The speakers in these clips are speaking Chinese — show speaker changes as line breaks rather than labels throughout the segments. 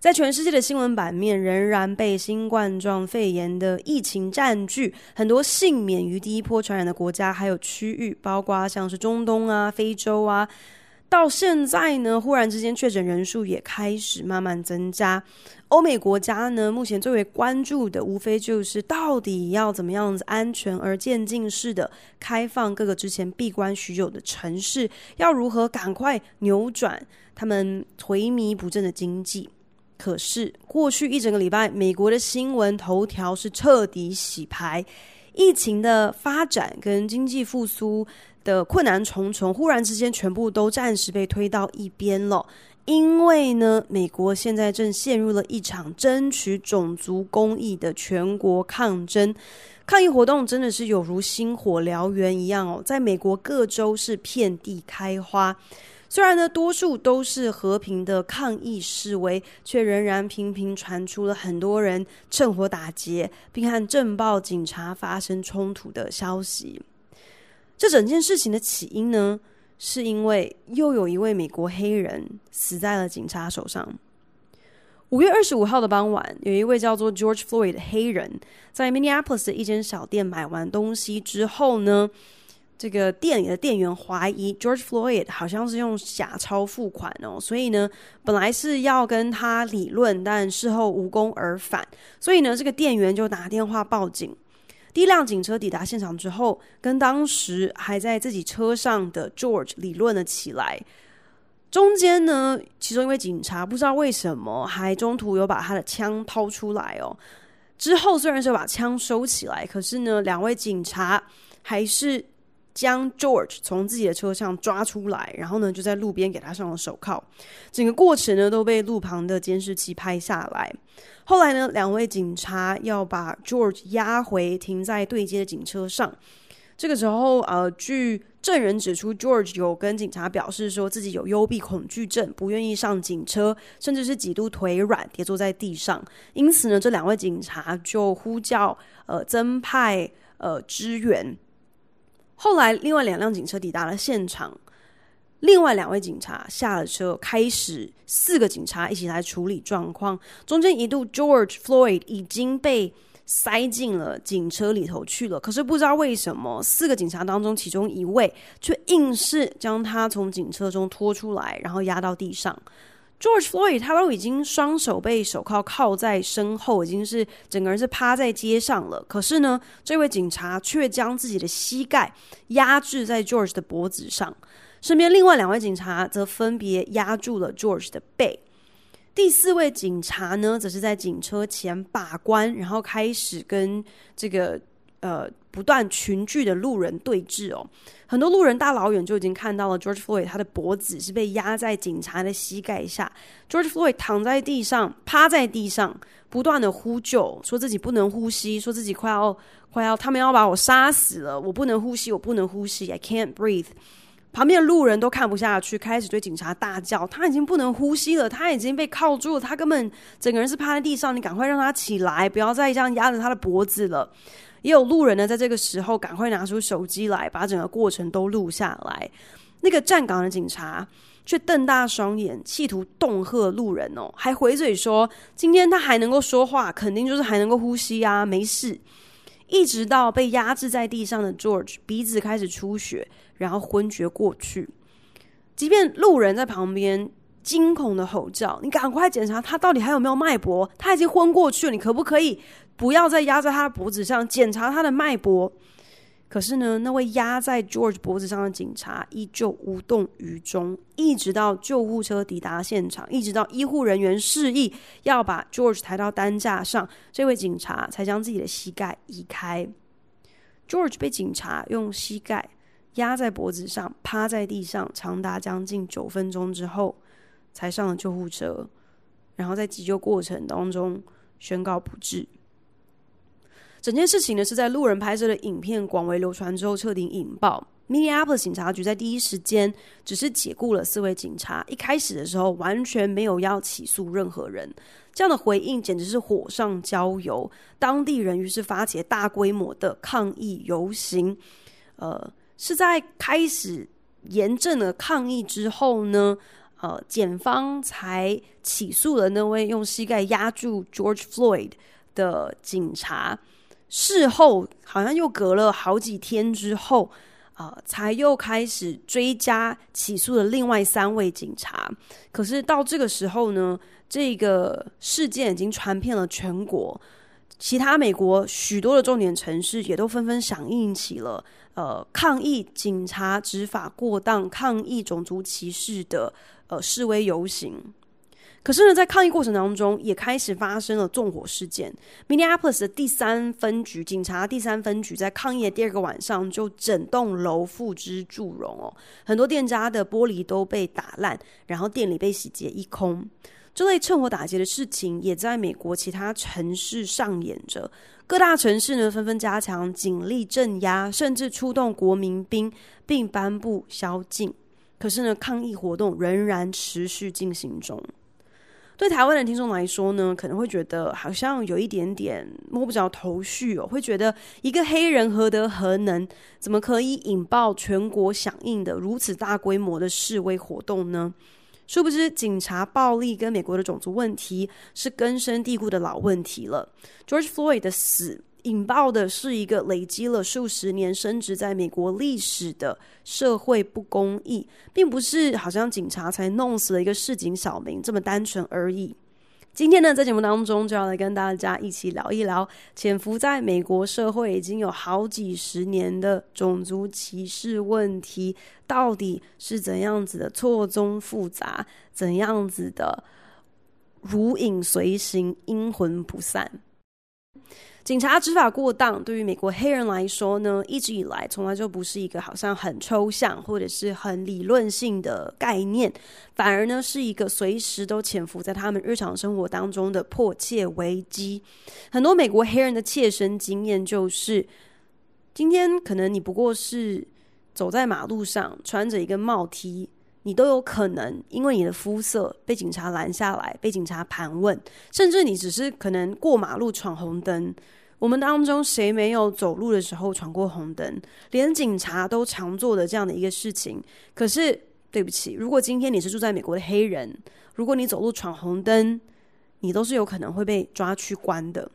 在全世界的新闻版面，仍然被新冠状肺炎的疫情占据，很多幸免于第一波传染的国家还有区域，包括像是中东啊、非洲啊，到现在呢，忽然之间确诊人数也开始慢慢增加。欧美国家呢，目前最为关注的，无非就是到底要怎么样子安全而渐进式的开放各个之前闭关许久的城市，要如何赶快扭转他们颓靡不振的经济。可是，过去一整个礼拜，美国的新闻头条是彻底洗牌，疫情的发展跟经济复苏的困难重重，忽然之间全部都暂时被推到一边了。因为呢，美国现在正陷入了一场争取种族公益的全国抗争，抗议活动真的是有如星火燎原一样哦，在美国各州是遍地开花。虽然呢，多数都是和平的抗议示威，却仍然频频传出了很多人趁火打劫，并和政报警察发生冲突的消息。这整件事情的起因呢，是因为又有一位美国黑人死在了警察手上。五月二十五号的傍晚，有一位叫做 George Floyd 的黑人，在 Minneapolis 的一间小店买完东西之后呢，这个店里的店员怀疑 George Floyd 好像是用假钞付款哦，所以呢，本来是要跟他理论，但事后无功而返，所以呢，这个店员就打电话报警。第一辆警车抵达现场之后，跟当时还在自己车上的 George 理论了起来。中间呢，其中一位警察不知道为什么还中途有把他的枪掏出来哦。之后虽然是把枪收起来，可是呢，两位警察还是。将 George 从自己的车上抓出来，然后呢，就在路边给他上了手铐。整个过程呢，都被路旁的监视器拍下来。后来呢，两位警察要把 George 押回停在对街的警车上。这个时候，呃，据证人指出，George 有跟警察表示说自己有幽闭恐惧症，不愿意上警车，甚至是几度腿软跌坐在地上。因此呢，这两位警察就呼叫呃增派呃支援。后来，另外两辆警车抵达了现场，另外两位警察下了车，开始四个警察一起来处理状况。中间一度，George Floyd 已经被塞进了警车里头去了，可是不知道为什么，四个警察当中其中一位却硬是将他从警车中拖出来，然后压到地上。George Floyd，他都已经双手被手铐铐在身后，已经是整个人是趴在街上了。可是呢，这位警察却将自己的膝盖压制在 George 的脖子上，身边另外两位警察则分别压住了 George 的背。第四位警察呢，则是在警车前把关，然后开始跟这个呃。不断群聚的路人对峙哦，很多路人大老远就已经看到了 George Floyd，他的脖子是被压在警察的膝盖下。George Floyd 躺在地上，趴在地上，不断的呼救，说自己不能呼吸，说自己快要快要，他们要把我杀死了，我不能呼吸，我不能呼吸，I can't breathe。旁边的路人都看不下去，开始对警察大叫：“他已经不能呼吸了，他已经被铐住了，他根本整个人是趴在地上，你赶快让他起来，不要再这样压着他的脖子了。”也有路人呢，在这个时候赶快拿出手机来，把整个过程都录下来。那个站岗的警察却瞪大双眼，企图恫吓路人哦，还回嘴说：“今天他还能够说话，肯定就是还能够呼吸啊，没事。”一直到被压制在地上的 George 鼻子开始出血，然后昏厥过去。即便路人在旁边惊恐的吼叫：“你赶快检查他到底还有没有脉搏，他已经昏过去了，你可不可以？”不要再压在他的脖子上，检查他的脉搏。可是呢，那位压在 George 脖子上的警察依旧无动于衷，一直到救护车抵达现场，一直到医护人员示意要把 George 抬到担架上，这位警察才将自己的膝盖移开。George 被警察用膝盖压在脖子上，趴在地上长达将近九分钟之后，才上了救护车。然后在急救过程当中，宣告不治。整件事情呢，是在路人拍摄的影片广为流传之后彻底引爆。Minneapolis 警察局在第一时间只是解雇了四位警察，一开始的时候完全没有要起诉任何人。这样的回应简直是火上浇油，当地人于是发起大规模的抗议游行。呃，是在开始严正的抗议之后呢，呃，检方才起诉了那位用膝盖压住 George Floyd 的警察。事后好像又隔了好几天之后。啊、才又开始追加起诉了另外三位警察。可是到这个时候呢，这个事件已经传遍了全国，其他美国许多的重点城市也都纷纷响应起了呃抗议警察执法过当、抗议种族歧视的呃示威游行。可是呢，在抗议过程当中，也开始发生了纵火事件。Minneapolis 的第三分局警察第三分局在抗议的第二个晚上，就整栋楼付之祝融哦，很多店家的玻璃都被打烂，然后店里被洗劫一空。这类趁火打劫的事情也在美国其他城市上演着。各大城市呢，纷纷加强警力镇压，甚至出动国民兵，并颁布宵禁。可是呢，抗议活动仍然持续进行中。对台湾的听众来说呢，可能会觉得好像有一点点摸不着头绪哦，会觉得一个黑人何德何能，怎么可以引爆全国响应的如此大规模的示威活动呢？殊不知，警察暴力跟美国的种族问题是根深蒂固的老问题了。George Floyd 的死。引爆的是一个累积了数十年、深植在美国历史的社会不公义，并不是好像警察才弄死了一个市井小民这么单纯而已。今天呢，在节目当中就要来跟大家一起聊一聊潜伏在美国社会已经有好几十年的种族歧视问题，到底是怎样子的错综复杂，怎样子的如影随形、阴魂不散。警察执法过当，对于美国黑人来说呢，一直以来从来就不是一个好像很抽象或者是很理论性的概念，反而呢是一个随时都潜伏在他们日常生活当中的迫切危机。很多美国黑人的切身经验就是，今天可能你不过是走在马路上，穿着一个帽 T，你都有可能因为你的肤色被警察拦下来，被警察盘问，甚至你只是可能过马路闯红灯。我们当中谁没有走路的时候闯过红灯？连警察都常做的这样的一个事情。可是，对不起，如果今天你是住在美国的黑人，如果你走路闯红灯，你都是有可能会被抓去关的。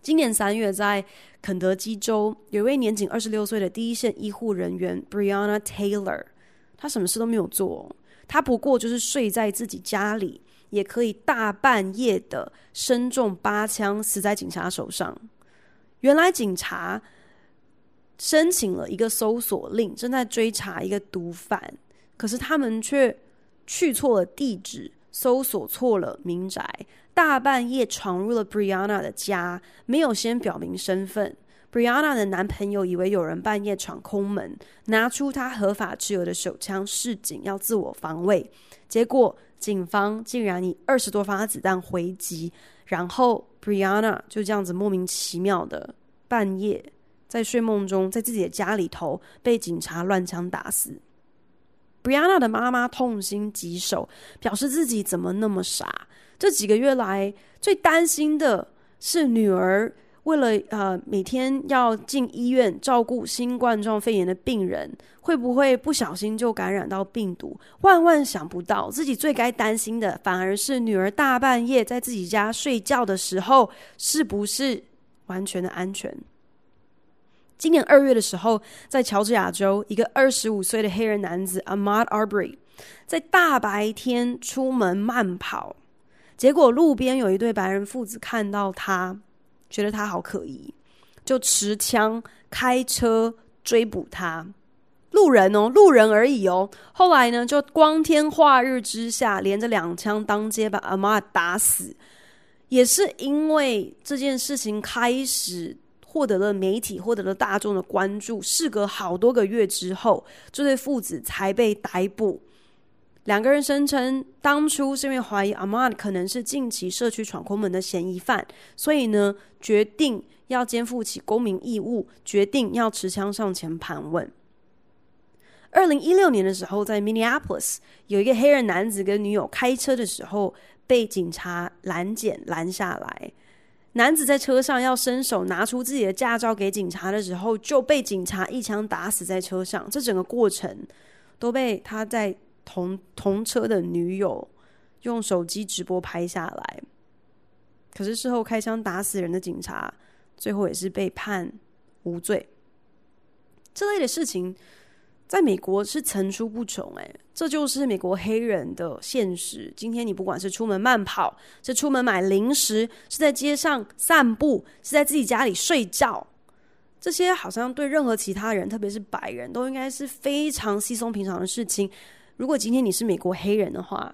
今年三月，在肯德基州，有一位年仅二十六岁的第一线医护人员 Brianna Taylor，他什么事都没有做，他不过就是睡在自己家里。也可以大半夜的身中八枪，死在警察手上。原来警察申请了一个搜索令，正在追查一个毒贩，可是他们却去错了地址，搜索错了民宅，大半夜闯入了 Brianna 的家，没有先表明身份。Brianna 的男朋友以为有人半夜闯空门，拿出他合法持有的手枪示警，要自我防卫，结果。警方竟然以二十多发子弹回击，然后 Brianna 就这样子莫名其妙的半夜在睡梦中，在自己的家里头被警察乱枪打死。Brianna 的妈妈痛心疾首，表示自己怎么那么傻。这几个月来最担心的是女儿。为了呃每天要进医院照顾新冠状肺炎的病人，会不会不小心就感染到病毒？万万想不到，自己最该担心的反而是女儿大半夜在自己家睡觉的时候，是不是完全的安全？今年二月的时候，在乔治亚州，一个二十五岁的黑人男子 Ahmaud Arbery 在大白天出门慢跑，结果路边有一对白人父子看到他。觉得他好可疑，就持枪开车追捕他。路人哦，路人而已哦。后来呢，就光天化日之下，连着两枪当街把阿玛打死。也是因为这件事情开始获得了媒体、获得了大众的关注。事隔好多个月之后，这对父子才被逮捕。两个人声称，当初是因为怀疑阿曼可能是近期社区闯空门的嫌疑犯，所以呢，决定要肩负起公民义务，决定要持枪上前盘问。二零一六年的时候，在 Minneapolis 有一个黑人男子跟女友开车的时候被警察拦检拦下来。男子在车上要伸手拿出自己的驾照给警察的时候，就被警察一枪打死在车上。这整个过程都被他在同同车的女友用手机直播拍下来。可是事后开枪打死人的警察，最后也是被判无罪。这类的事情。在美国是层出不穷，诶，这就是美国黑人的现实。今天你不管是出门慢跑，是出门买零食，是在街上散步，是在自己家里睡觉，这些好像对任何其他人，特别是白人都应该是非常稀松平常的事情。如果今天你是美国黑人的话，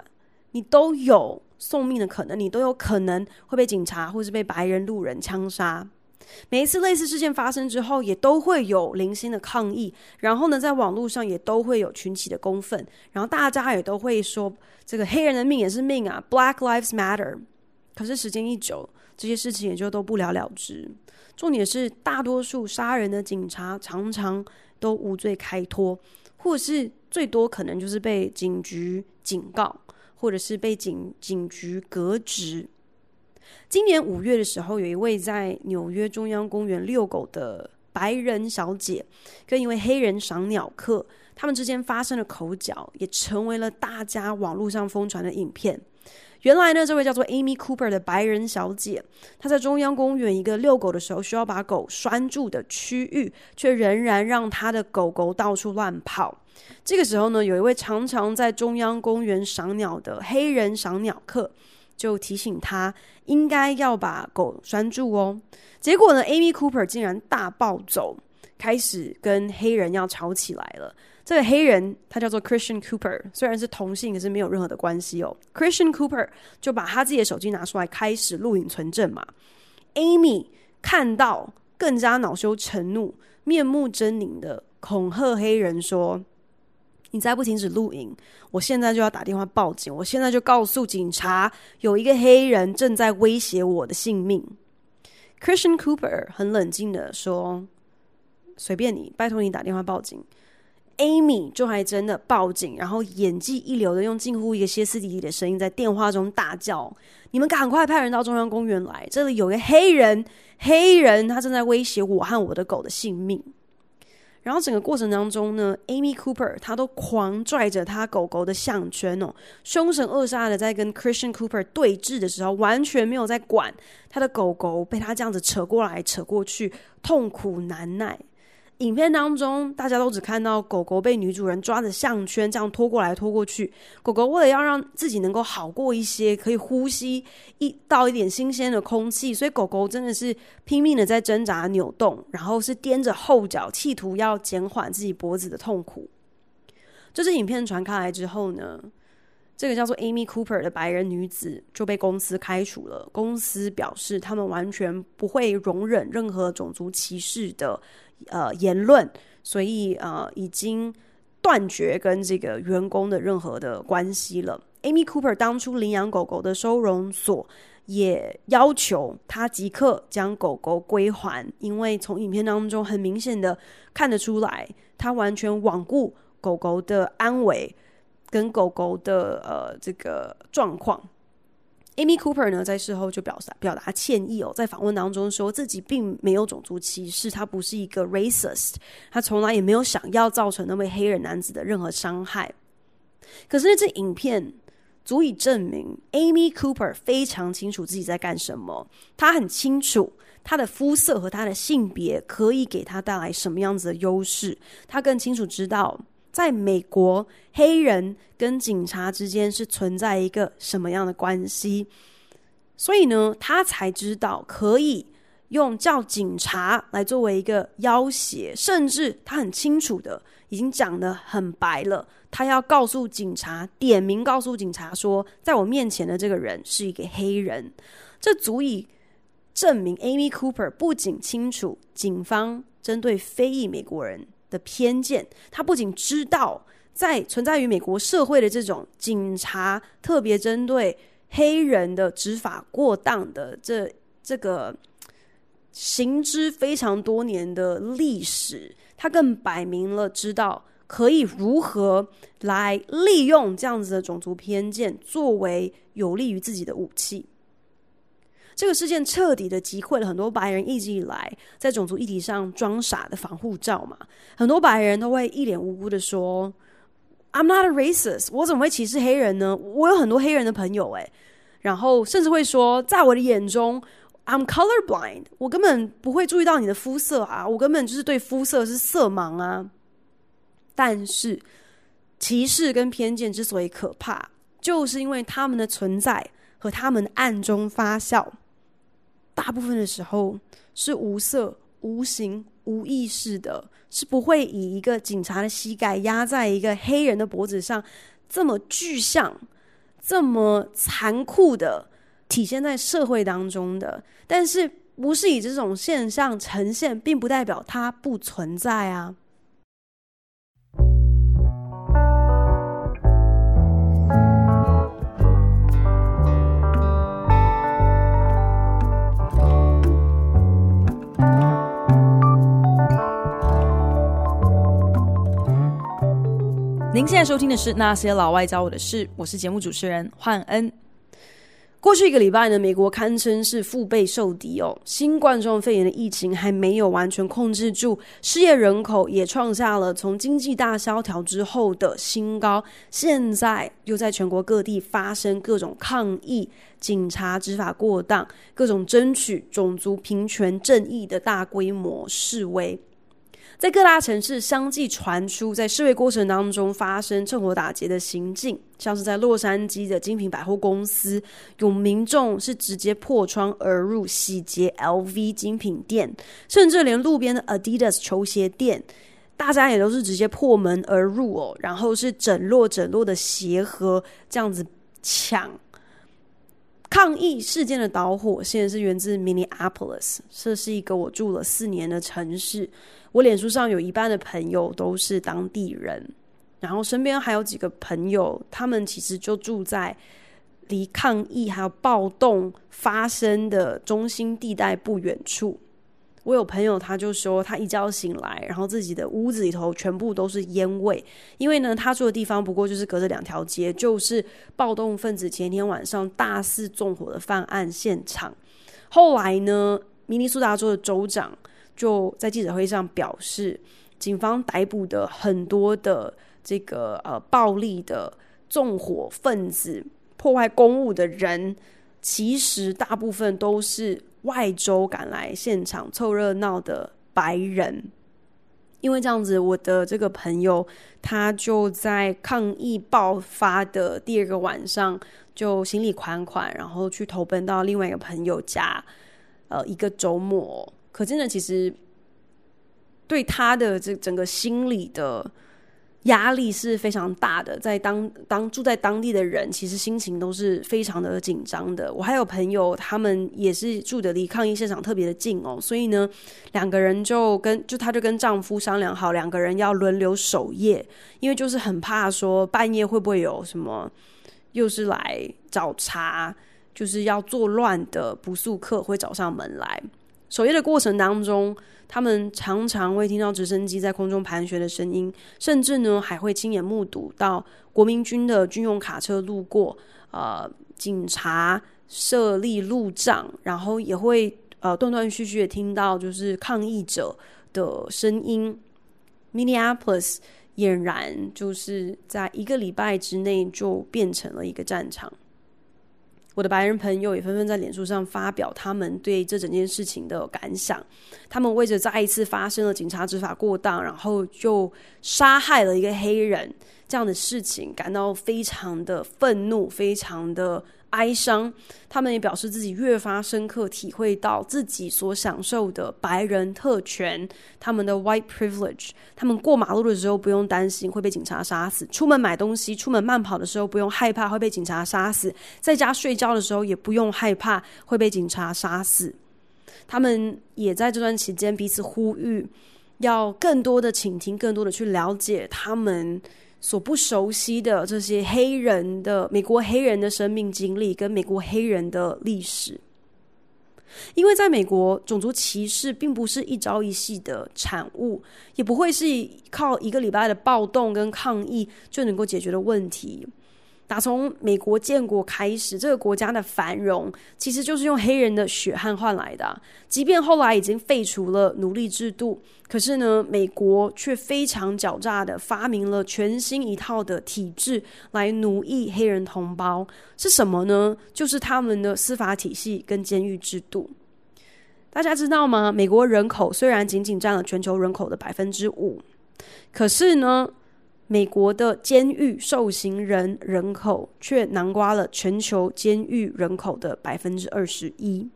你都有送命的可能，你都有可能会被警察或是被白人路人枪杀。每一次类似事件发生之后，也都会有零星的抗议，然后呢，在网络上也都会有群起的公愤，然后大家也都会说，这个黑人的命也是命啊，Black Lives Matter。可是时间一久，这些事情也就都不了了之。重点是，大多数杀人的警察常常都无罪开脱，或者是最多可能就是被警局警告，或者是被警警局革职。今年五月的时候，有一位在纽约中央公园遛狗的白人小姐，跟一位黑人赏鸟客，他们之间发生了口角，也成为了大家网络上疯传的影片。原来呢，这位叫做 Amy Cooper 的白人小姐，她在中央公园一个遛狗的时候，需要把狗拴住的区域，却仍然让她的狗狗到处乱跑。这个时候呢，有一位常常在中央公园赏鸟的黑人赏鸟客。就提醒他应该要把狗拴住哦。结果呢，Amy Cooper 竟然大暴走，开始跟黑人要吵起来了。这个黑人他叫做 Christian Cooper，虽然是同性，可是没有任何的关系哦。Christian Cooper 就把他自己的手机拿出来，开始录影存证嘛。Amy 看到更加恼羞成怒，面目狰狞的恐吓黑人说。你再不停止录影，我现在就要打电话报警。我现在就告诉警察，有一个黑人正在威胁我的性命。Christian Cooper 很冷静的说：“随便你，拜托你打电话报警。” Amy 就还真的报警，然后演技一流的用近乎一个歇斯底里的声音在电话中大叫：“你们赶快派人到中央公园来，这里有个黑人，黑人他正在威胁我和我的狗的性命。”然后整个过程当中呢，Amy Cooper 她都狂拽着她狗狗的项圈哦，凶神恶煞的在跟 Christian Cooper 对峙的时候，完全没有在管他的狗狗被他这样子扯过来扯过去，痛苦难耐。影片当中，大家都只看到狗狗被女主人抓着项圈这样拖过来拖过去。狗狗为了要让自己能够好过一些，可以呼吸一到一点新鲜的空气，所以狗狗真的是拼命的在挣扎扭动，然后是踮着后脚，企图要减缓自己脖子的痛苦。这支影片传开来之后呢，这个叫做 Amy Cooper 的白人女子就被公司开除了。公司表示，他们完全不会容忍任何种族歧视的。呃，言论，所以呃，已经断绝跟这个员工的任何的关系了。Amy Cooper 当初领养狗狗的收容所也要求他即刻将狗狗归还，因为从影片当中很明显的看得出来，他完全罔顾狗狗的安危跟狗狗的呃这个状况。Amy Cooper 呢，在事后就表达表达歉意哦，在访问当中说自己并没有种族歧视，他不是一个 racist，他从来也没有想要造成那位黑人男子的任何伤害。可是这影片足以证明 Amy Cooper 非常清楚自己在干什么，他很清楚他的肤色和他的性别可以给他带来什么样子的优势，他更清楚知道。在美国，黑人跟警察之间是存在一个什么样的关系？所以呢，他才知道可以用叫警察来作为一个要挟，甚至他很清楚的已经讲得很白了，他要告诉警察，点名告诉警察说，在我面前的这个人是一个黑人。这足以证明 Amy Cooper 不仅清楚警方针对非裔美国人的偏见，他不仅知道在存在于美国社会的这种警察特别针对黑人的执法过当的这这个行之非常多年的历史，他更摆明了知道可以如何来利用这样子的种族偏见作为有利于自己的武器。这个事件彻底的击溃了很多白人一直以来在种族议题上装傻的防护罩嘛。很多白人都会一脸无辜的说：“I'm not a racist，我怎么会歧视黑人呢？我有很多黑人的朋友诶。”然后甚至会说：“在我的眼中，I'm colorblind，我根本不会注意到你的肤色啊，我根本就是对肤色是色盲啊。”但是歧视跟偏见之所以可怕，就是因为他们的存在和他们暗中发酵。大部分的时候是无色、无形、无意识的，是不会以一个警察的膝盖压在一个黑人的脖子上这么具象、这么残酷的体现在社会当中的。但是，不是以这种现象呈现，并不代表它不存在啊。现在收听的是《那些老外教我的事》，我是节目主持人焕恩。过去一个礼拜呢，美国堪称是腹背受敌哦，新冠状肺炎的疫情还没有完全控制住，失业人口也创下了从经济大萧条之后的新高，现在又在全国各地发生各种抗议、警察执法过当、各种争取种族平权正义的大规模示威。在各大城市相继传出在示威过程当中发生趁火打劫的行径，像是在洛杉矶的精品百货公司，有民众是直接破窗而入洗劫 LV 精品店，甚至连路边的 Adidas 球鞋店，大家也都是直接破门而入哦，然后是整摞整摞的鞋盒这样子抢。抗议事件的导火线是源自 Minneapolis，这是一个我住了四年的城市。我脸书上有一半的朋友都是当地人，然后身边还有几个朋友，他们其实就住在离抗议还有暴动发生的中心地带不远处。我有朋友他就说，他一觉醒来，然后自己的屋子里头全部都是烟味，因为呢，他住的地方不过就是隔着两条街，就是暴动分子前天晚上大肆纵火的犯案现场。后来呢，明尼苏达州的州长。就在记者会上表示，警方逮捕的很多的这个呃暴力的纵火分子、破坏公物的人，其实大部分都是外州赶来现场凑热闹的白人。因为这样子，我的这个朋友他就在抗议爆发的第二个晚上，就行李款款，然后去投奔到另外一个朋友家，呃，一个周末。可真的，其实对他的这整个心理的压力是非常大的。在当当住在当地的人，其实心情都是非常的紧张的。我还有朋友，他们也是住的离抗议现场特别的近哦，所以呢，两个人就跟就她就跟丈夫商量好，两个人要轮流守夜，因为就是很怕说半夜会不会有什么又是来找茬，就是要作乱的不速客会找上门来。守夜的过程当中，他们常常会听到直升机在空中盘旋的声音，甚至呢还会亲眼目睹到国民军的军用卡车路过，呃，警察设立路障，然后也会呃断断续续的听到就是抗议者的声音。Minneapolis 俨然就是在一个礼拜之内就变成了一个战场。我的白人朋友也纷纷在脸书上发表他们对这整件事情的感想。他们为着再一次发生了警察执法过当，然后就杀害了一个黑人这样的事情，感到非常的愤怒，非常的。哀伤，他们也表示自己越发深刻体会到自己所享受的白人特权，他们的 white privilege。他们过马路的时候不用担心会被警察杀死，出门买东西、出门慢跑的时候不用害怕会被警察杀死，在家睡觉的时候也不用害怕会被警察杀死。他们也在这段期间彼此呼吁，要更多的倾听，更多的去了解他们所不熟悉的这些黑人的美国黑人的生命经历跟美国黑人的历史。因为在美国，种族歧视并不是一朝一夕的产物，也不会是靠一个礼拜的暴动跟抗议就能够解决的问题。打从美国建国开始，这个国家的繁荣其实就是用黑人的血汗换来的。即便后来已经废除了奴隶制度，可是呢，美国却非常狡诈的发明了全新一套的体制来奴役黑人同胞。是什么呢？就是他们的司法体系跟监狱制度。大家知道吗？美国人口虽然仅仅占了全球人口的百分之五，可是呢，美国的监狱受刑人人口却囊括了全球监狱人口的百分之二十一，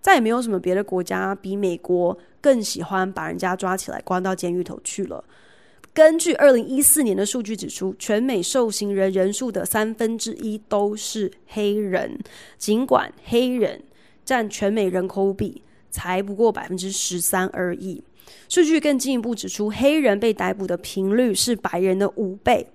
再也没有什么别的国家比美国更喜欢把人家抓起来关到监狱头去了。根据二零一四年的数据指出，全美受刑人人数的三分之一都是黑人，尽管黑人占全美人口比才不过百分之十三而已。数据更进一步指出，黑人被逮捕的频率是白人的五倍。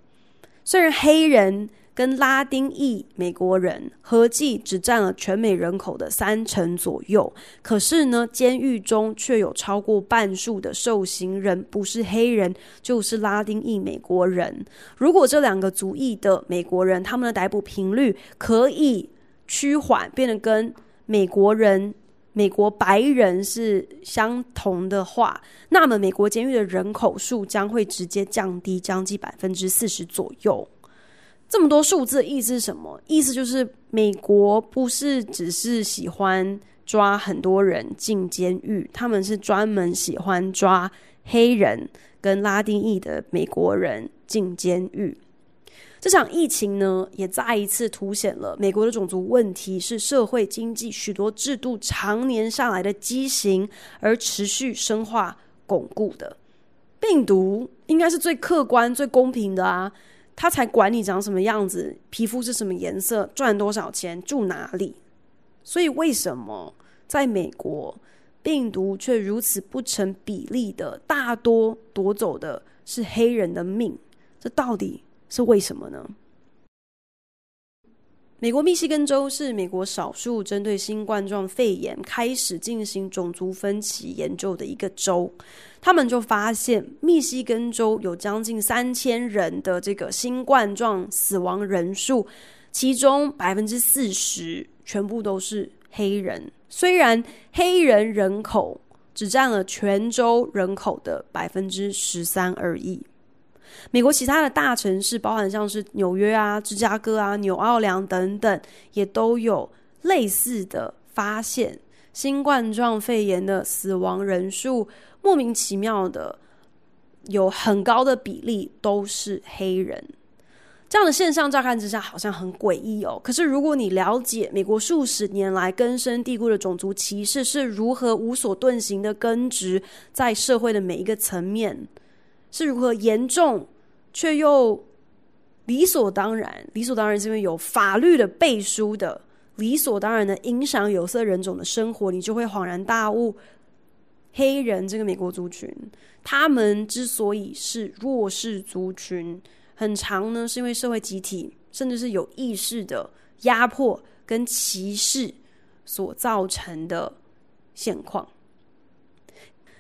虽然黑人跟拉丁裔美国人合计只占了全美人口的三成左右，可是呢，监狱中却有超过半数的受刑人不是黑人，就是拉丁裔美国人。如果这两个族裔的美国人，他们的逮捕频率可以趋缓，变得跟美国人。美国白人是相同的话，那么美国监狱的人口数将会直接降低将近百分之四十左右。这么多数字的意思是什么？意思就是美国不是只是喜欢抓很多人进监狱，他们是专门喜欢抓黑人跟拉丁裔的美国人进监狱。这场疫情呢，也再一次凸显了美国的种族问题是社会经济许多制度常年下来的畸形，而持续深化巩固的。病毒应该是最客观、最公平的啊，他才管你长什么样子，皮肤是什么颜色，赚多少钱，住哪里。所以为什么在美国，病毒却如此不成比例的大多夺走的是黑人的命？这到底？是为什么呢？美国密西根州是美国少数针对新冠状肺炎开始进行种族分歧研究的一个州。他们就发现，密西根州有将近三千人的这个新冠状死亡人数，其中百分之四十全部都是黑人。虽然黑人人口只占了全州人口的百分之十三而已。美国其他的大城市，包含像是纽约啊、芝加哥啊、纽奥良等等，也都有类似的发现。新冠状肺炎的死亡人数，莫名其妙的有很高的比例都是黑人。这样的现象，乍看之下好像很诡异哦。可是，如果你了解美国数十年来根深蒂固的种族歧视是如何无所遁形的根植在社会的每一个层面，是如何严重，却又理所当然，理所当然是因为有法律的背书的，理所当然的影响有色人种的生活，你就会恍然大悟：黑人这个美国族群，他们之所以是弱势族群，很长呢，是因为社会集体甚至是有意识的压迫跟歧视所造成的现况。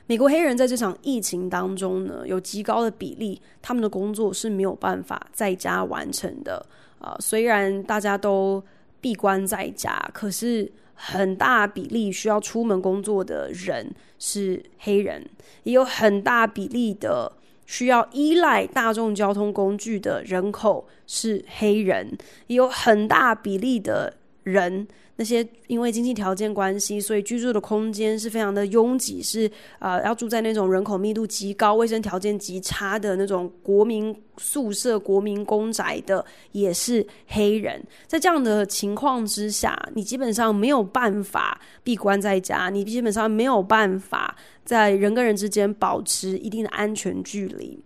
美国黑人在这场疫情当中呢，有极高的比例，他们的工作是没有办法在家完成的。啊、呃，虽然大家都闭关在家，可是很大比例需要出门工作的人是黑人，也有很大比例的需要依赖大众交通工具的人口是黑人，也有很大比例的人。那些因为经济条件关系，所以居住的空间是非常的拥挤，是啊、呃，要住在那种人口密度极高、卫生条件极差的那种国民宿舍、国民公宅的，也是黑人。在这样的情况之下，你基本上没有办法闭关在家，你基本上没有办法在人跟人之间保持一定的安全距离。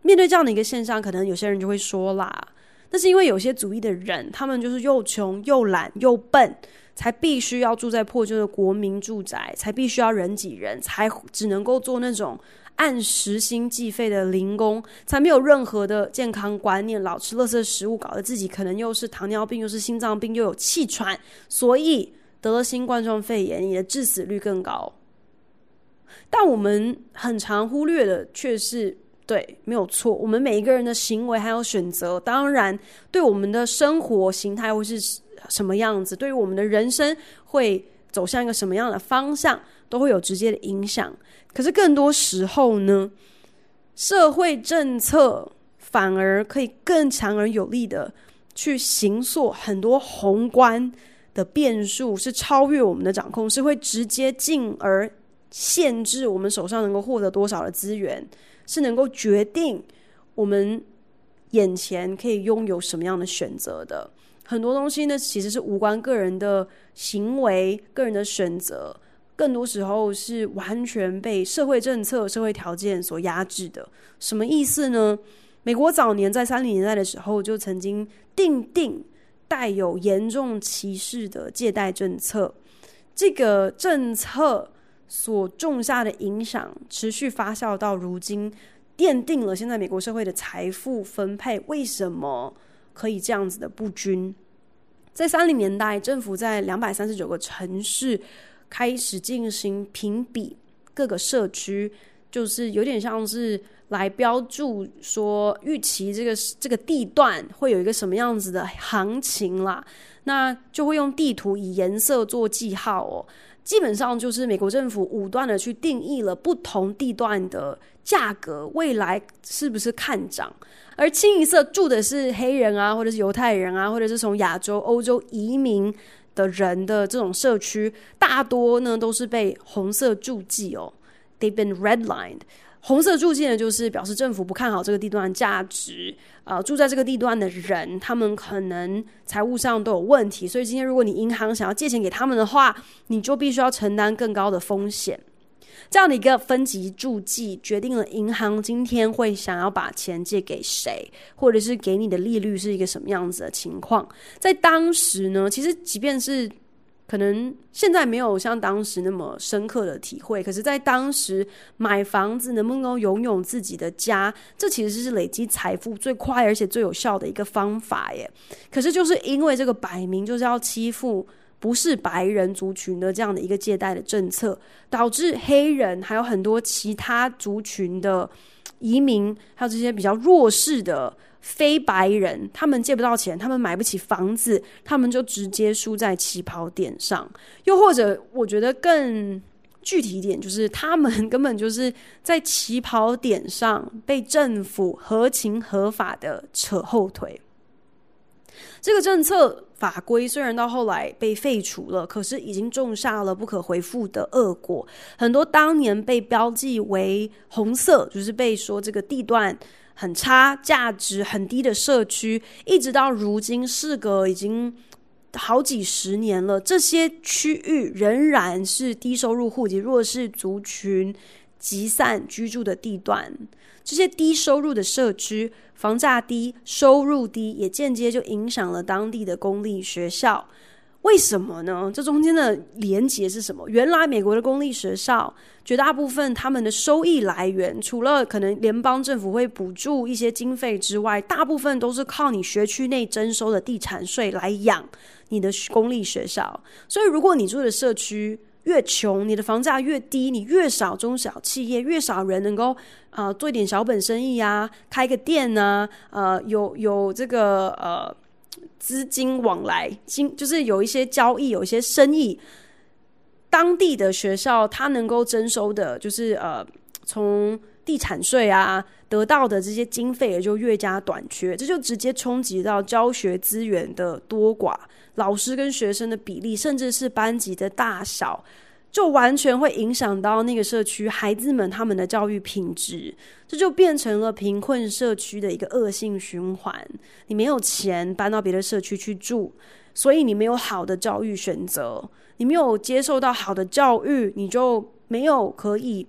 面对这样的一个现象，可能有些人就会说啦。那是因为有些族裔的人，他们就是又穷又懒又笨，才必须要住在破旧的国民住宅，才必须要人挤人，才只能够做那种按时薪计费的零工，才没有任何的健康观念，老吃垃圾食物，搞得自己可能又是糖尿病，又是心脏病，又有气喘，所以得了新冠状肺炎，你的致死率更高。但我们很常忽略的却是，对，没有错，我们每一个人的行为还有选择，当然对我们的生活形态会是什么样子，对于我们的人生会走向一个什么样的方向，都会有直接的影响。可是更多时候呢，社会政策反而可以更强而有力的去形塑很多宏观的变数，是超越我们的掌控，是会直接进而限制我们手上能够获得多少的资源，是能够决定我们眼前可以拥有什么样的选择的。很多东西呢，其实是无关个人的行为、个人的选择。更多时候是完全被社会政策、社会条件所压制的。什么意思呢？美国早年在三零年代的时候就曾经定定带有严重歧视的借贷政策。这个政策所种下的影响持续发酵到如今，奠定了现在美国社会的财富分配为什么可以这样子的不均。在三零年代，政府在两百三十九个城市。开始进行评比各个社区，就是有点像是来标注说预期这个这个地段会有一个什么样子的行情啦。那就会用地图以颜色做记号哦。基本上就是美国政府武断的去定义了不同地段的价格未来是不是看涨，而清一色住的是黑人啊，或者是犹太人啊，或者是从亚洲、欧洲移民。的人的这种社区，大多呢都是被红色注记哦，they've been redlined。红色注记呢，就是表示政府不看好这个地段价值，呃，住在这个地段的人，他们可能财务上都有问题，所以今天如果你银行想要借钱给他们的话，你就必须要承担更高的风险。这样的一个分级注记，决定了银行今天会想要把钱借给谁，或者是给你的利率是一个什么样子的情况。在当时呢，其实即便是可能现在没有像当时那么深刻的体会，可是，在当时买房子能不能够拥有自己的家，这其实是累积财富最快而且最有效的一个方法耶。可是就是因为这个摆明就是要欺负。不是白人族群的这样的一个借贷的政策，导致黑人还有很多其他族群的移民，还有这些比较弱势的非白人，他们借不到钱，他们买不起房子，他们就直接输在起跑点上。又或者，我觉得更具体一点，就是他们根本就是在起跑点上被政府合情合法的扯后腿。这个政策法规虽然到后来被废除了，可是已经种下了不可回复的恶果。很多当年被标记为红色，就是被说这个地段很差、价值很低的社区，一直到如今，事隔已经好几十年了，这些区域仍然是低收入户及弱势族群集散居住的地段。这些低收入的社区，房价低，收入低，也间接就影响了当地的公立学校。为什么呢？这中间的连结是什么？原来美国的公立学校绝大部分他们的收益来源，除了可能联邦政府会补助一些经费之外，大部分都是靠你学区内征收的地产税来养你的公立学校。所以，如果你住的社区，越穷，你的房价越低，你越少中小企业，越少人能够啊、做一点小本生意啊，开个店啊，呃，有有这个呃资金往来，金就是有一些交易，有一些生意，当地的学校它能够征收的，就是呃从地产税啊得到的这些经费也就越加短缺，这就直接冲击到教学资源的多寡。老师跟学生的比例，甚至是班级的大小，就完全会影响到那个社区孩子们他们的教育品质。这就变成了贫困社区的一个恶性循环。你没有钱搬到别的社区去住，所以你没有好的教育选择，你没有接受到好的教育，你就没有可以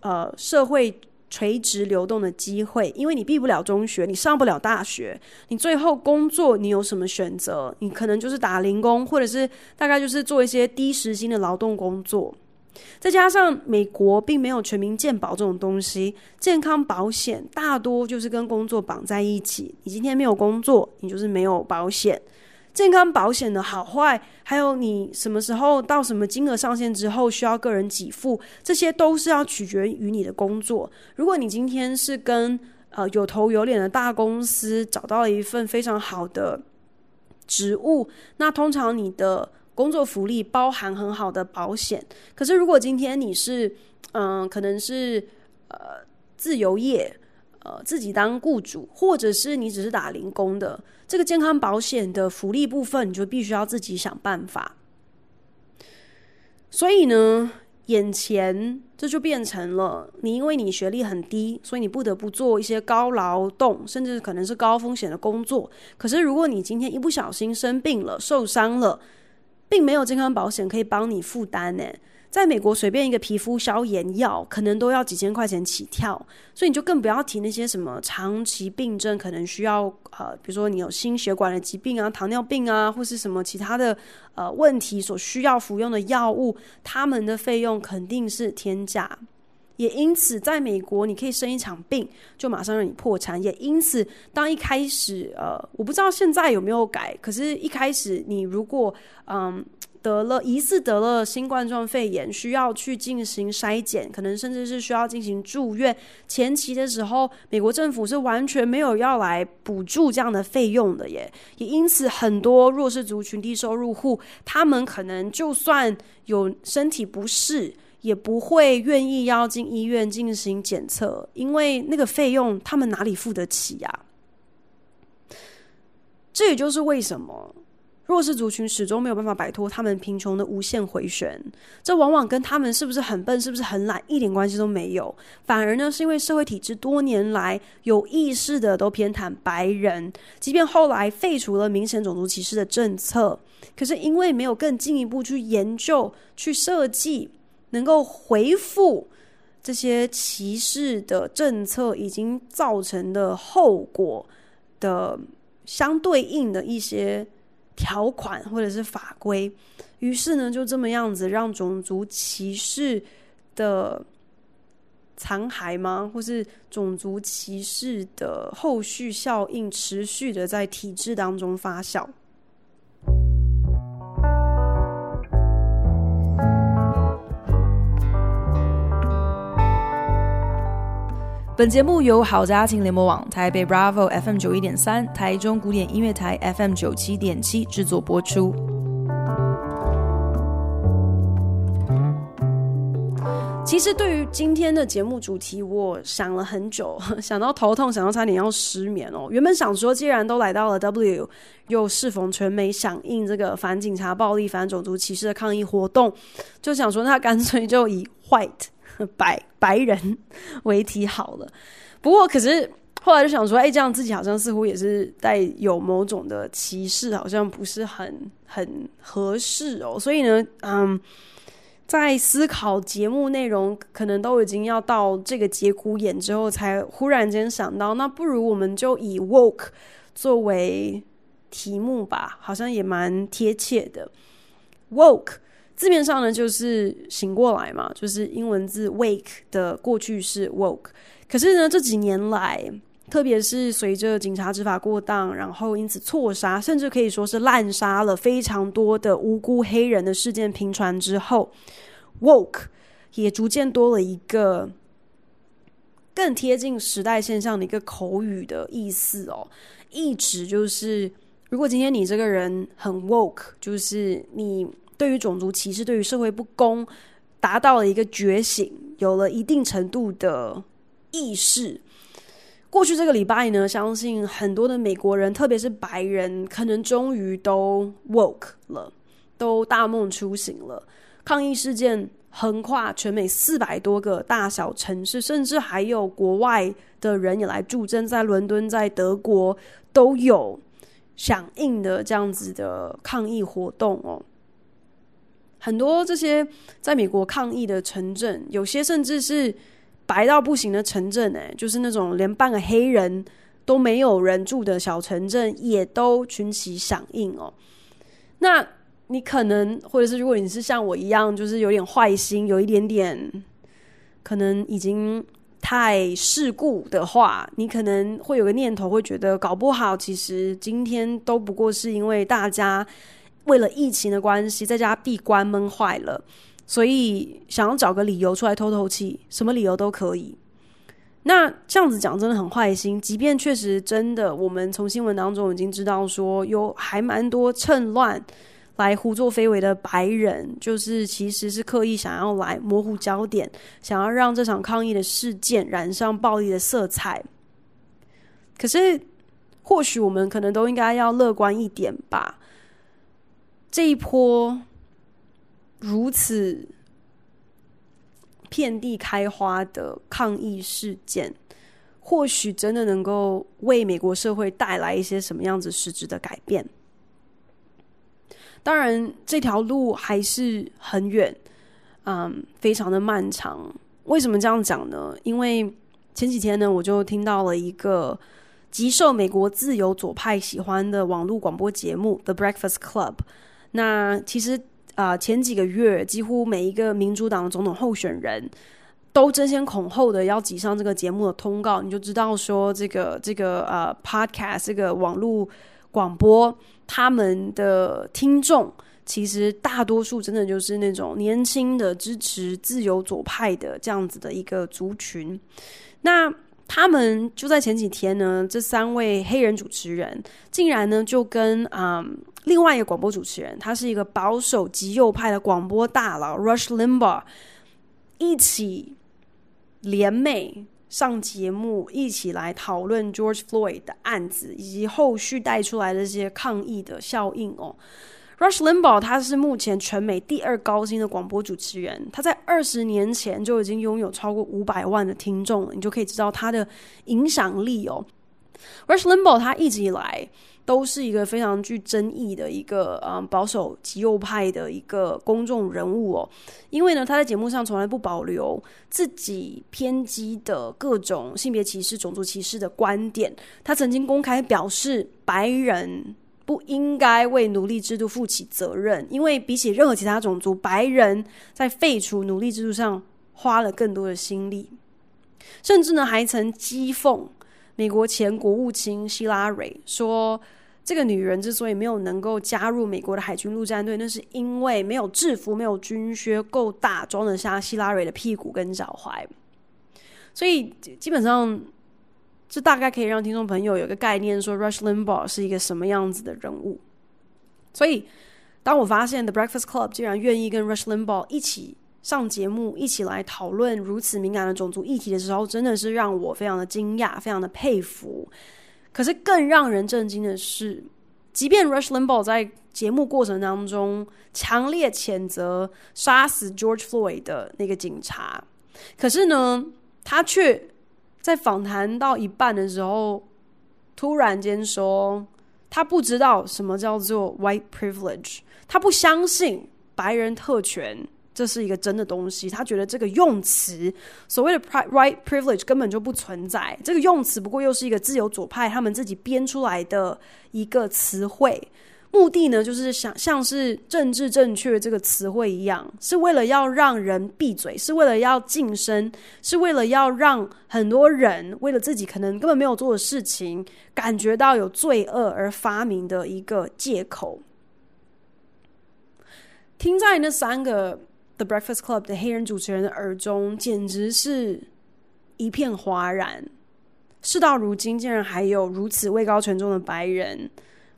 呃社会。垂直流动的机会，因为你毕不了中学，你上不了大学，你最后工作你有什么选择？你可能就是打零工，或者是大概就是做一些低时薪的劳动工作。再加上美国并没有全民健保这种东西，健康保险大多就是跟工作绑在一起。你今天没有工作，你就是没有保险。健康保险的好坏，还有你什么时候到什么金额上限之后需要个人给付，这些都是要取决于你的工作。如果你今天是跟呃有头有脸的大公司找到了一份非常好的职务，那通常你的工作福利包含很好的保险。可是如果今天你是嗯、可能是呃自由业。呃，自己当雇主，或者是你只是打零工的，这个健康保险的福利部分，你就必须要自己想办法。所以呢，眼前这就变成了你，因为你学历很低，所以你不得不做一些高劳动，甚至可能是高风险的工作。可是，如果你今天一不小心生病了、受伤了，并没有健康保险可以帮你负担呢。在美国，随便一个皮肤消炎药可能都要几千块钱起跳，所以你就更不要提那些什么长期病症，可能需要呃，比如说你有心血管的疾病啊、糖尿病啊，或是什么其他的呃问题所需要服用的药物，他们的费用肯定是天价。也因此，在美国，你可以生一场病就马上让你破产。也因此，当一开始呃，我不知道现在有没有改，可是一开始你如果嗯。得了疑似得了新冠状肺炎，需要去进行筛检，可能甚至是需要进行住院。前期的时候，美国政府是完全没有要来补助这样的费用的耶。也因此，很多弱势族群、低收入户，他们可能就算有身体不适，也不会愿意要进医院进行检测，因为那个费用他们哪里付得起呀？这也就是为什么。弱势族群始终没有办法摆脱他们贫穷的无限回旋，这往往跟他们是不是很笨、是不是很懒一点关系都没有。反而呢，是因为社会体制多年来有意识的都偏袒白人，即便后来废除了明显种族歧视的政策，可是因为没有更进一步去研究、去设计，能够回复这些歧视的政策已经造成的后果的相对应的一些。条款或者是法规，于是呢，就这么样子让种族歧视的残骸吗？或是种族歧视的后续效应持续的在体制当中发酵。本节目由好家庭联盟网、台北 Bravo FM 九一点三、台中古典音乐台 FM 九七点七制作播出。其实，对于今天的节目主题，我想了很久，想到头痛，想到差点要失眠哦。原本想说，既然都来到了 W，又适逢全美响应这个反警察暴力、反种族歧视的抗议活动，就想说，那干脆就以 White。白白人为题好了，不过可是后来就想说，哎，这样自己好像似乎也是带有某种的歧视，好像不是很很合适哦。所以呢，嗯，在思考节目内容，可能都已经要到这个节骨眼之后，才忽然间想到，那不如我们就以 woke 作为题目吧，好像也蛮贴切的 woke。字面上呢，就是醒过来嘛，就是英文字 wake 的过去式 woke。可是呢，这几年来，特别是随着警察执法过当，然后因此错杀，甚至可以说是滥杀了非常多的无辜黑人的事件频传之后，woke 也逐渐多了一个更贴近时代现象的一个口语的意思哦，一直就是，如果今天你这个人很 woke，就是你。对于种族歧视，对于社会不公，达到了一个觉醒，有了一定程度的意识。过去这个礼拜呢，相信很多的美国人，特别是白人，可能终于都 woke 了，都大梦初醒了。抗议事件横跨全美四百多个大小城市，甚至还有国外的人也来助阵，在伦敦、在德国都有响应的这样子的抗议活动哦。很多这些在美国抗议的城镇，有些甚至是白到不行的城镇，哎，就是那种连半个黑人都没有人住的小城镇，也都群起响应哦。那你可能，或者是如果你是像我一样，就是有点坏心，有一点点，可能已经太世故的话，你可能会有个念头，会觉得搞不好，其实今天都不过是因为大家为了疫情的关系，在家闭关闷坏了，所以想要找个理由出来透透气，什么理由都可以。那这样子讲真的很坏心，即便确实真的，我们从新闻当中已经知道说，有还蛮多趁乱来胡作非为的白人，就是其实是刻意想要来模糊焦点，想要让这场抗议的事件染上暴力的色彩。可是，或许我们可能都应该要乐观一点吧。这一波如此。遍地开花的抗议事件，或许真的能够为美国社会带来一些什么样子实质的改变。当然，这条路还是很远，嗯，非常的漫长。为什么这样讲呢？因为前几天呢，我就听到了一个极受美国自由左派喜欢的网络广播节目《The Breakfast Club》。那其实。啊、前几个月几乎每一个民主党的总统候选人都争先恐后的要挤上这个节目的通告，你就知道说这个这个呃 podcast 这个网络广播，他们的听众其实大多数真的就是那种年轻的支持自由左派的这样子的一个族群。那他们就在前几天呢，这三位黑人主持人竟然呢就跟啊。嗯另外一个广播主持人，他是一个保守极右派的广播大佬，Rush Limbaugh，一起联袂上节目，一起来讨论 George Floyd 的案子以及后续带出来的这些抗议的效应哦。Rush Limbaugh 他是目前全美第二高薪的广播主持人，他在二十年前就已经拥有超过五百万的听众了，你就可以知道他的影响力哦。Rush Limbaugh 他一直以来。都是一个非常具争议的一个嗯保守极右派的一个公众人物哦，因为呢，他在节目上从来不保留自己偏激的各种性别歧视、种族歧视的观点。他曾经公开表示，白人不应该为奴隶制度负起责任，因为比起任何其他种族，白人在废除奴隶制度上花了更多的心力，甚至呢，还曾讥讽。美国前国务卿希拉蕊说：“这个女人之所以没有能够加入美国的海军陆战队，那是因为没有制服、没有军靴够大，装得下希拉蕊的屁股跟脚踝。所以基本上，这大概可以让听众朋友有个概念，说 Rush Limbaugh 是一个什么样子的人物。所以，当我发现 The Breakfast Club 竟然愿意跟 Rush Limbaugh 一起。”上节目一起来讨论如此敏感的种族议题的时候，真的是让我非常的惊讶，非常的佩服。可是更让人震惊的是，即便 Rush Limbaugh 在节目过程当中强烈谴责杀死 George Floyd 的那个警察，可是呢，他却在访谈到一半的时候，突然间说他不知道什么叫做 white privilege，他不相信白人特权。这是一个真的东西，他觉得这个用词所谓的 white privilege 根本就不存在，这个用词不过又是一个自由左派他们自己编出来的一个词汇，目的呢就是想像是政治正确这个词汇一样，是为了要让人闭嘴，是为了要晋升，是为了要让很多人为了自己可能根本没有做的事情感觉到有罪恶而发明的一个借口。听在那三个。The Breakfast Club 的黑人主持人的耳中，简直是一片哗然。事到如今，竟然还有如此位高权重的白人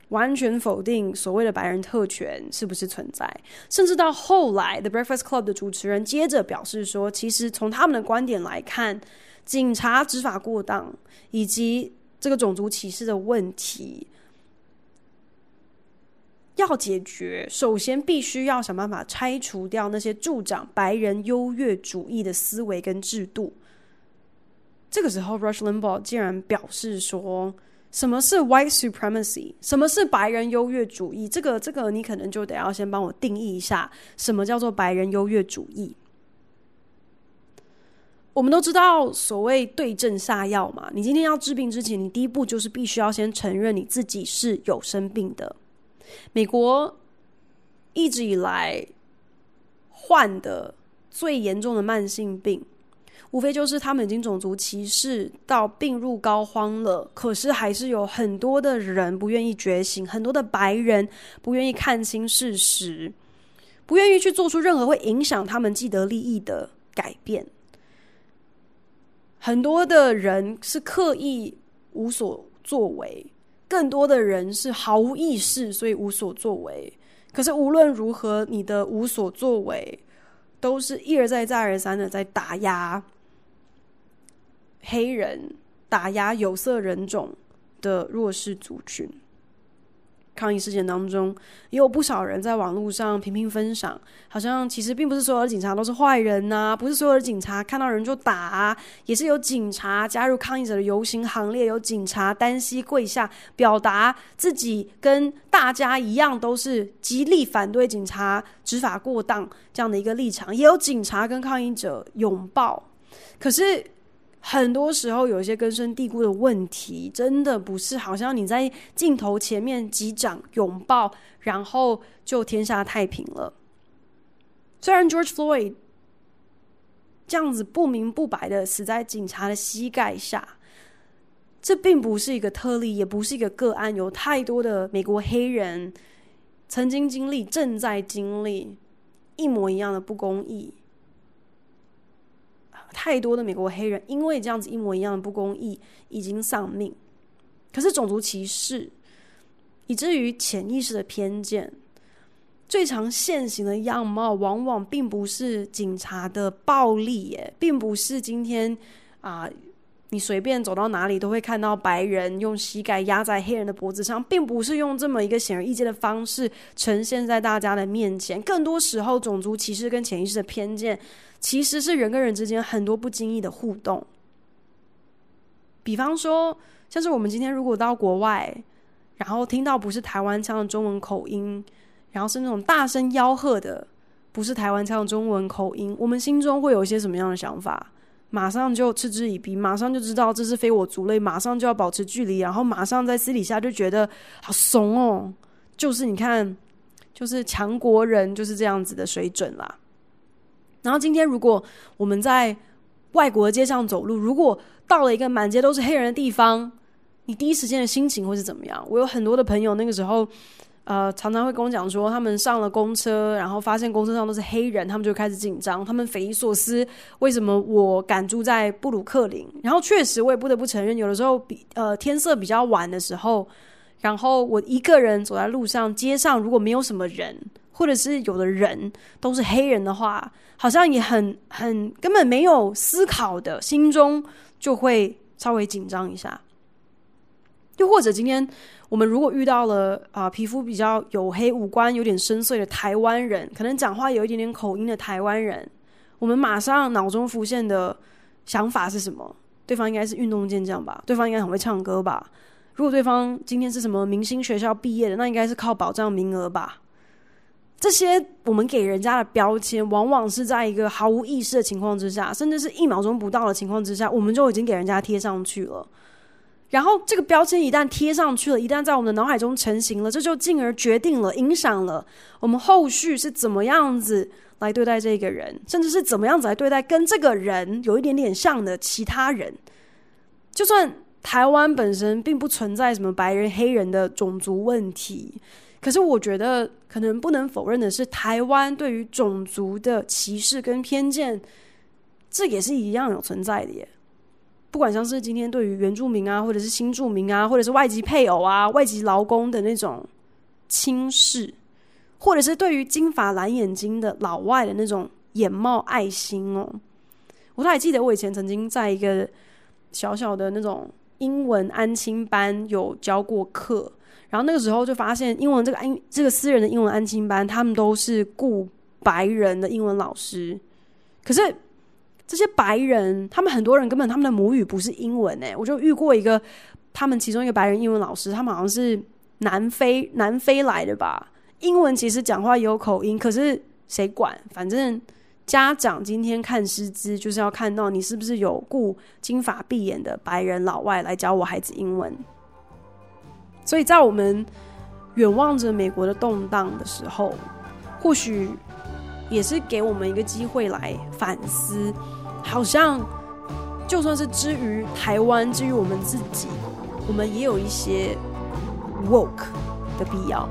完全否定所谓的白人特权是不是存在。甚至到后来，The Breakfast Club 的主持人接着表示说，其实从他们的观点来看，警察执法过当以及这个种族歧视的问题。要解决，首先必须要想办法拆除掉那些助长白人优越主义的思维跟制度。这个时候，Rush Limbaugh 竟然表示说：“什么是 White Supremacy？什么是白人优越主义？这个，这个，你可能就得要先帮我定义一下，什么叫做白人优越主义？我们都知道，所谓对症下药嘛。你今天要治病之前，你第一步就是必须要先承认你自己是有生病的。”美国一直以来患的最严重的慢性病，无非就是他们已经种族歧视到病入膏肓了，可是还是有很多的人不愿意觉醒，很多的白人不愿意看清事实，不愿意去做出任何会影响他们既得利益的改变。很多的人是刻意无所作为，更多的人是毫无意识，所以无所作为。可是无论如何，你的无所作为都是一而再、再而三的在打压黑人、打压有色人种的弱势族群。抗议事件当中，也有不少人在网络上频频分享，好像其实并不是所有的警察都是坏人呐、不是所有的警察看到人就打啊，也是有警察加入抗议者的游行行列，有警察单膝跪下，表达自己跟大家一样都是极力反对警察执法过当这样的一个立场，也有警察跟抗议者拥抱，可是。很多时候，有一些根深蒂固的问题，真的不是好像你在镜头前面击掌拥抱，然后就天下太平了。虽然 George Floyd 这样子不明不白的死在警察的膝盖下，这并不是一个特例，也不是一个个案，有太多的美国黑人曾经经历、正在经历一模一样的不公义。太多的美国黑人因为这样子一模一样的不公义已经丧命，可是种族歧视以至于潜意识的偏见，最常现行的样貌，往往并不是警察的暴力，耶，并不是今天啊、你随便走到哪里都会看到白人用膝盖压在黑人的脖子上，并不是用这么一个显而易见的方式呈现在大家的面前。更多时候，种族歧视跟潜意识的偏见。其实是人跟人之间很多不经意的互动，比方说，像是我们今天如果到国外，然后听到不是台湾腔的中文口音，然后是那种大声吆喝的，不是台湾腔的中文口音，我们心中会有一些什么样的想法？马上就嗤之以鼻，马上就知道这是非我族类，马上就要保持距离，然后马上在私底下就觉得好怂哦，就是你看，就是强国人就是这样子的水准啦。然后今天，如果我们在外国的街上走路，如果到了一个满街都是黑人的地方，你第一时间的心情会是怎么样？我有很多的朋友，那个时候，呃，常常会跟我讲说，他们上了公车，然后发现公车上都是黑人，他们就开始紧张，他们匪夷所思，为什么我敢住在布鲁克林？然后确实，我也不得不承认，有的时候比呃天色比较晚的时候，然后我一个人走在路上，街上如果没有什么人。或者是有的人都是黑人的话，好像也很很根本没有思考的，心中就会稍微紧张一下。又或者今天我们如果遇到了啊、皮肤比较黝黑、五官有点深邃的台湾人，可能讲话有一点点口音的台湾人，我们马上脑中浮现的想法是什么？对方应该是运动健将吧？对方应该很会唱歌吧？如果对方今天是什么明星学校毕业的，那应该是靠保障名额吧？这些我们给人家的标签，往往是在一个毫无意识的情况之下，甚至是一秒钟不到的情况之下，我们就已经给人家贴上去了。然后这个标签一旦贴上去了，一旦在我们的脑海中成型了，这就进而决定了、影响了我们后续是怎么样子来对待这个人，甚至是怎么样子来对待跟这个人有一点点像的其他人。就算台湾本身并不存在什么白人、黑人的种族问题。可是我觉得，可能不能否认的是，台湾对于种族的歧视跟偏见，这也是一样有存在的耶。不管像是今天对于原住民啊，或者是新住民啊，或者是外籍配偶啊、外籍劳工的那种轻视，或者是对于金发蓝眼睛的老外的那种眼冒爱心哦。我都还记得，我以前曾经在一个小小的那种英文安亲班有教过课。然后那个时候就发现，英文这个安这个私人的英文安亲班，他们都是雇白人的英文老师。可是这些白人，他们很多人根本他们的母语不是英文诶。我就遇过一个，他们其中一个白人英文老师，他们好像是南非南非来的吧。英文其实讲话有口音，可是谁管？反正家长今天看师资，就是要看到你是不是有雇金发碧眼的白人老外来教我孩子英文。所以在我们远望着美国的动荡的时候，或许也是给我们一个机会来反思，好像就算是之于台湾，之于我们自己，我们也有一些 woke 的必要。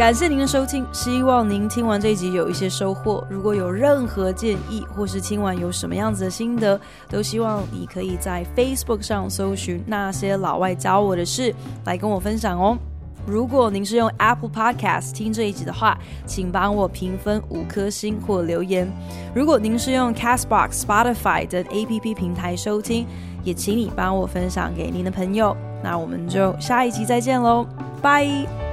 感谢您的收听，希望您听完这一集有一些收获。如果有任何建议，或是听完有什么样子的心得，都希望你可以在 Facebook 上搜寻那些老外教我的事，来跟我分享哦。如果您是用 Apple Podcast 听这一集的话，请帮我评分五颗星或留言。如果您是用 Castbox、Spotify 等 APP 平台收听，也请你帮我分享给您的朋友。那我们就下一集再见喽，拜。